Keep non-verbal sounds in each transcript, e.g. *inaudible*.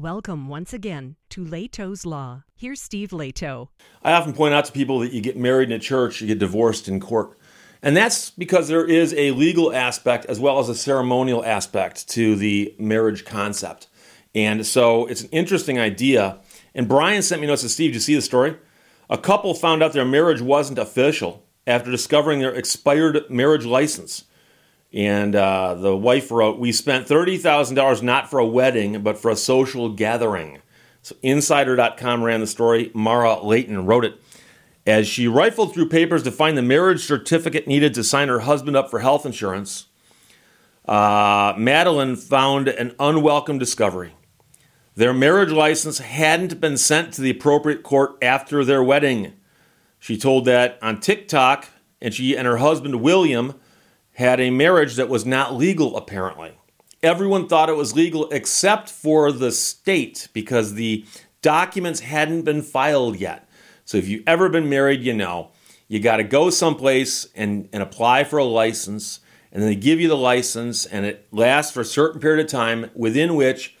Welcome once again to Lehto's Law. Here's Steve Lehto. I often point out to people that you get married in a church, you get divorced in court. And that's because there is a legal aspect as well as a ceremonial aspect to the marriage concept. And so it's an interesting idea. And Brian sent me notes to Steve. Did you see the story? A couple found out their marriage wasn't official after discovering their expired marriage license. And uh, the wife wrote, We spent $30,000 not for a wedding, but for a social gathering. So Insider.com ran the story. Mara Layton wrote it. As she rifled through papers to find the marriage certificate needed to sign her husband up for health insurance, uh, Madeline found an unwelcome discovery. Their marriage license hadn't been sent to the appropriate court after their wedding. She told that on TikTok, and she and her husband, William, had a marriage that was not legal, apparently. Everyone thought it was legal except for the state because the documents hadn't been filed yet. So if you've ever been married, you know you got to go someplace and, and apply for a license, and then they give you the license, and it lasts for a certain period of time within which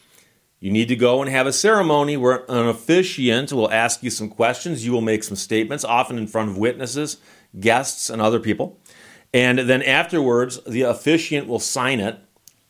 you need to go and have a ceremony where an officiant will ask you some questions. You will make some statements, often in front of witnesses, guests, and other people. And then afterwards, the officiant will sign it.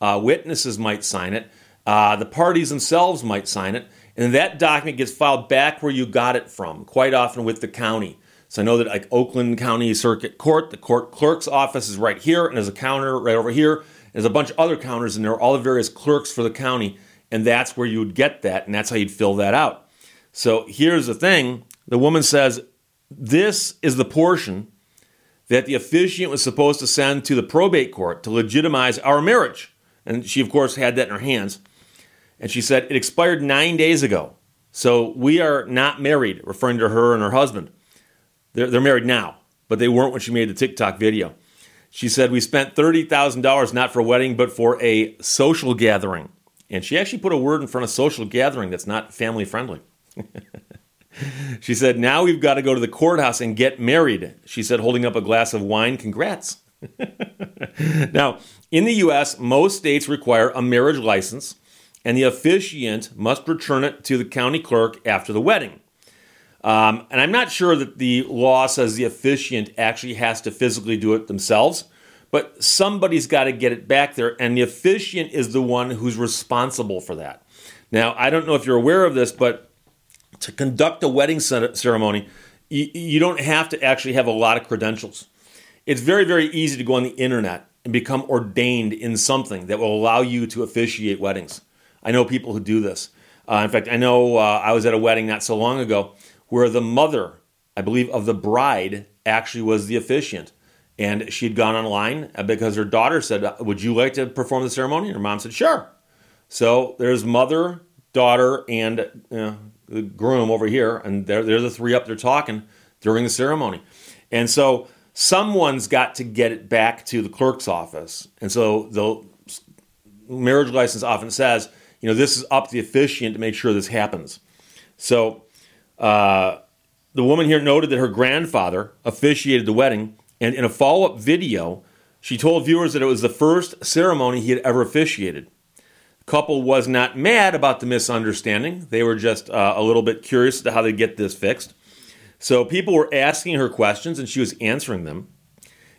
Uh, witnesses might sign it. Uh, the parties themselves might sign it. And that document gets filed back where you got it from, quite often with the county. So I know that like Oakland County Circuit Court, the court clerk's office is right here, and there's a counter right over here. There's a bunch of other counters, and there are all the various clerks for the county, and that's where you would get that, and that's how you'd fill that out. So here's the thing: the woman says, "This is the portion that the officiant was supposed to send to the probate court to legitimize our marriage. And she, of course, had that in her hands. And she said, It expired nine days ago. So we are not married, referring to her and her husband. They're, they're married now, but they weren't when she made the TikTok video. She said, We spent $30,000 not for a wedding, but for a social gathering. And she actually put a word in front of social gathering that's not family friendly. *laughs* *laughs* She said, Now we've got to go to the courthouse and get married. She said, holding up a glass of wine. Congrats. *laughs* now, in the U.S., most states require a marriage license, and the officiant must return it to the county clerk after the wedding. Um, and I'm not sure that the law says the officiant actually has to physically do it themselves, but somebody's got to get it back there, and the officiant is the one who's responsible for that. Now, I don't know if you're aware of this, but to conduct a wedding ceremony, you, you don't have to actually have a lot of credentials. It's very, very easy to go on the internet and become ordained in something that will allow you to officiate weddings. I know people who do this. Uh, in fact, I know uh, I was at a wedding not so long ago where the mother, I believe, of the bride actually was the officiant. And she had gone online uh, because her daughter said, Would you like to perform the ceremony? And her mom said, Sure. So there's mother, daughter, and know, the groom over here, and they're, they're the three up there talking during the ceremony. And so someone's got to get it back to the clerk's office. And so the marriage license often says, you know, this is up to the officiant to make sure this happens. So uh, the woman here noted that her grandfather officiated the wedding, and in a follow up video, she told viewers that it was the first ceremony he had ever officiated couple was not mad about the misunderstanding. They were just uh, a little bit curious to how they get this fixed. So people were asking her questions and she was answering them.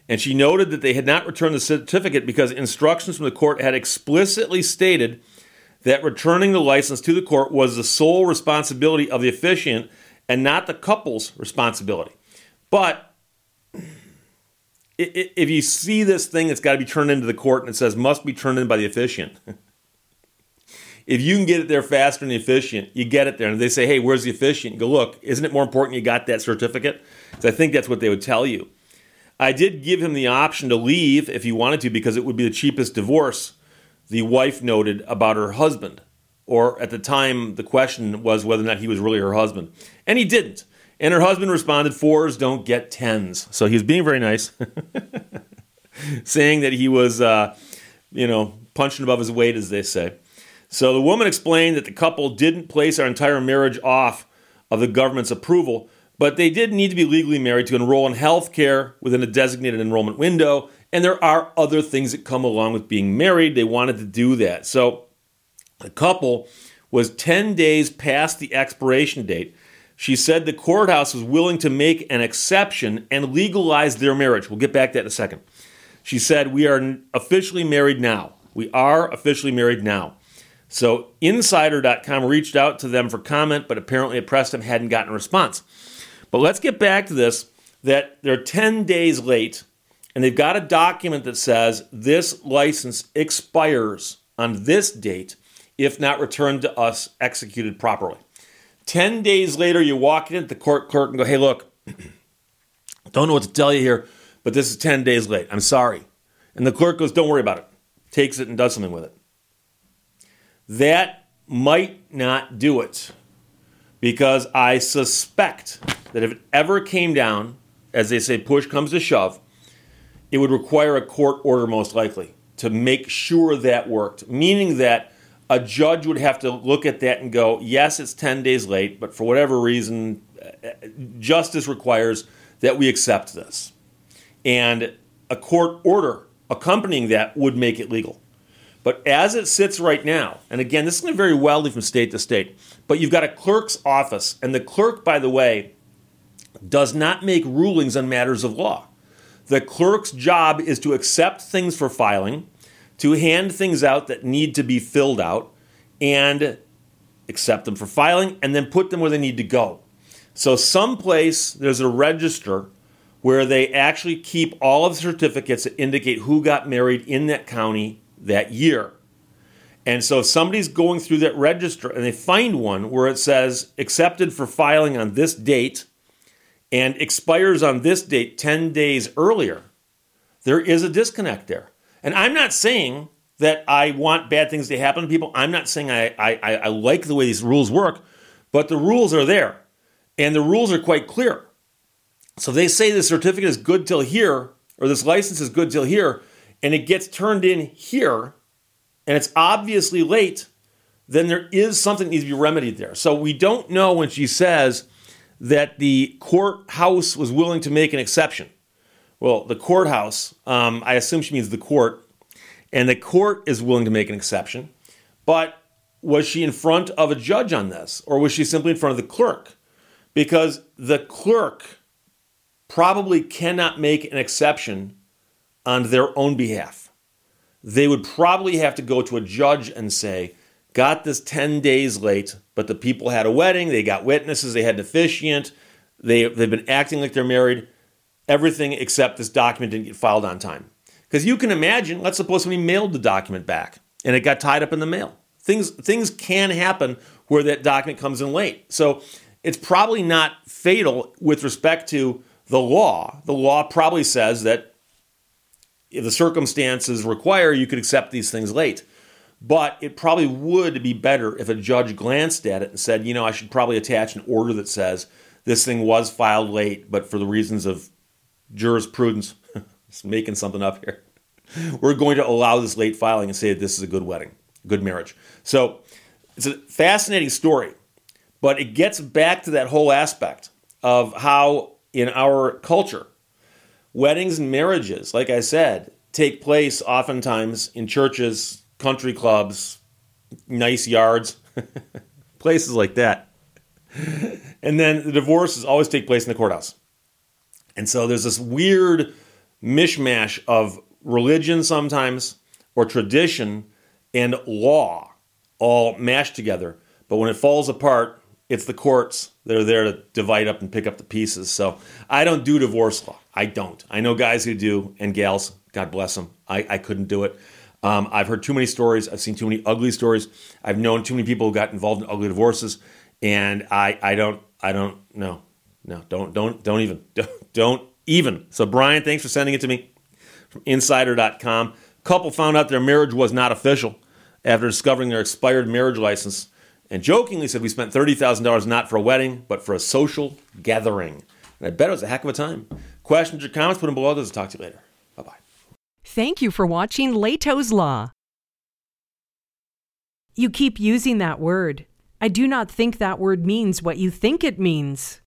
And she noted that they had not returned the certificate because instructions from the court had explicitly stated that returning the license to the court was the sole responsibility of the officiant and not the couple's responsibility. But if you see this thing that's got to be turned into the court and it says must be turned in by the officiant, *laughs* if you can get it there faster and efficient, you get it there. And they say, hey, where's the officiant? You go, look, isn't it more important you got that certificate? So I think that's what they would tell you. I did give him the option to leave if he wanted to because it would be the cheapest divorce, the wife noted about her husband. Or at the time, the question was whether or not he was really her husband. And he didn't. And her husband responded, fours don't get tens. So he was being very nice, *laughs* saying that he was, uh, you know, punching above his weight, as they say. So the woman explained that the couple didn't place our entire marriage off of the government's approval, but they did need to be legally married to enroll in health care within a designated enrollment window. And there are other things that come along with being married. They wanted to do that. So the couple was 10 days past the expiration date. She said the courthouse was willing to make an exception and legalize their marriage. We'll get back to that in a second. She said, We are officially married now. We are officially married now. So insider.com reached out to them for comment, but apparently at Preston hadn't gotten a response. But let's get back to this that they're 10 days late and they've got a document that says this license expires on this date if not returned to us executed properly. 10 days later, you walk in at the court clerk and go, hey, look, *clears throat* don't know what to tell you here, but this is 10 days late. I'm sorry. And the clerk goes, don't worry about it, takes it and does something with it. That might not do it because I suspect that if it ever came down, as they say, push comes to shove, it would require a court order most likely to make sure that worked, meaning that a judge would have to look at that and go, yes, it's 10 days late, but for whatever reason, justice requires that we accept this. And a court order accompanying that would make it legal. But as it sits right now, and again, this is going to vary wildly from state to state, but you've got a clerk's office, and the clerk, by the way, does not make rulings on matters of law. The clerk's job is to accept things for filing, to hand things out that need to be filled out, and accept them for filing, and then put them where they need to go. So, someplace there's a register where they actually keep all of the certificates that indicate who got married in that county that year. And so, if somebody's going through that register and they find one where it says accepted for filing on this date, and expires on this date 10 days earlier, there is a disconnect there. And I'm not saying that I want bad things to happen to people. I'm not saying I, I, I like the way these rules work, but the rules are there. And the rules are quite clear. So they say the certificate is good till here, or this license is good till here, and it gets turned in here, and it's obviously late, then there is something that needs to be remedied there. So we don't know when she says that the courthouse was willing to make an exception. Well, the courthouse, um, I assume she means the court, and the court is willing to make an exception. But was she in front of a judge on this, or was she simply in front of the clerk? Because the clerk probably cannot make an exception on their own behalf. They would probably have to go to a judge and say, got this 10 days late, but the people had a wedding, they got witnesses, they had an officiant, they, they've been acting like they're married. Everything except this document didn't get filed on time. Because you can imagine, let's suppose somebody mailed the document back and it got tied up in the mail. Things, things can happen where that document comes in late. So it's probably not fatal with respect to the law. The law probably says that if the circumstances require, you could accept these things late. But it probably would be better if a judge glanced at it and said, you know, I should probably attach an order that says this thing was filed late, but for the reasons of jurisprudence, *laughs* just making something up here, *laughs* we're going to allow this late filing and say that this is a good wedding, good marriage. So it's a fascinating story, but it gets back to that whole aspect of how in our culture, weddings and marriages, like I said, take place oftentimes in churches, country clubs, nice yards, *laughs* places like that. And then the divorces always take place in the courthouse. And so there's this weird mishmash of religion sometimes or tradition and law all mashed together. But when it falls apart, it's the courts that are there to divide up and pick up the pieces. So I don't do divorce law. I don't. I know guys who do and gals. God bless them. I, I couldn't do it. Um, I've heard too many stories. I've seen too many ugly stories. I've known too many people who got involved in ugly divorces, and I, I don't, I don't, no, no, don't, don't, don't even, don't, *laughs* don't even. So Brian, thanks for sending it to me from Insider.com. Couple found out their marriage was not official after discovering their expired marriage license, and jokingly said we spent thirty thousand dollars not for a wedding, but for a social gathering. And I bet it was a heck of a time. Questions or comments? Put them below. I'll talk to you later. Bye bye. Thank you for watching Lehto's Law. You keep using that word. I do not think that word means what you think it means.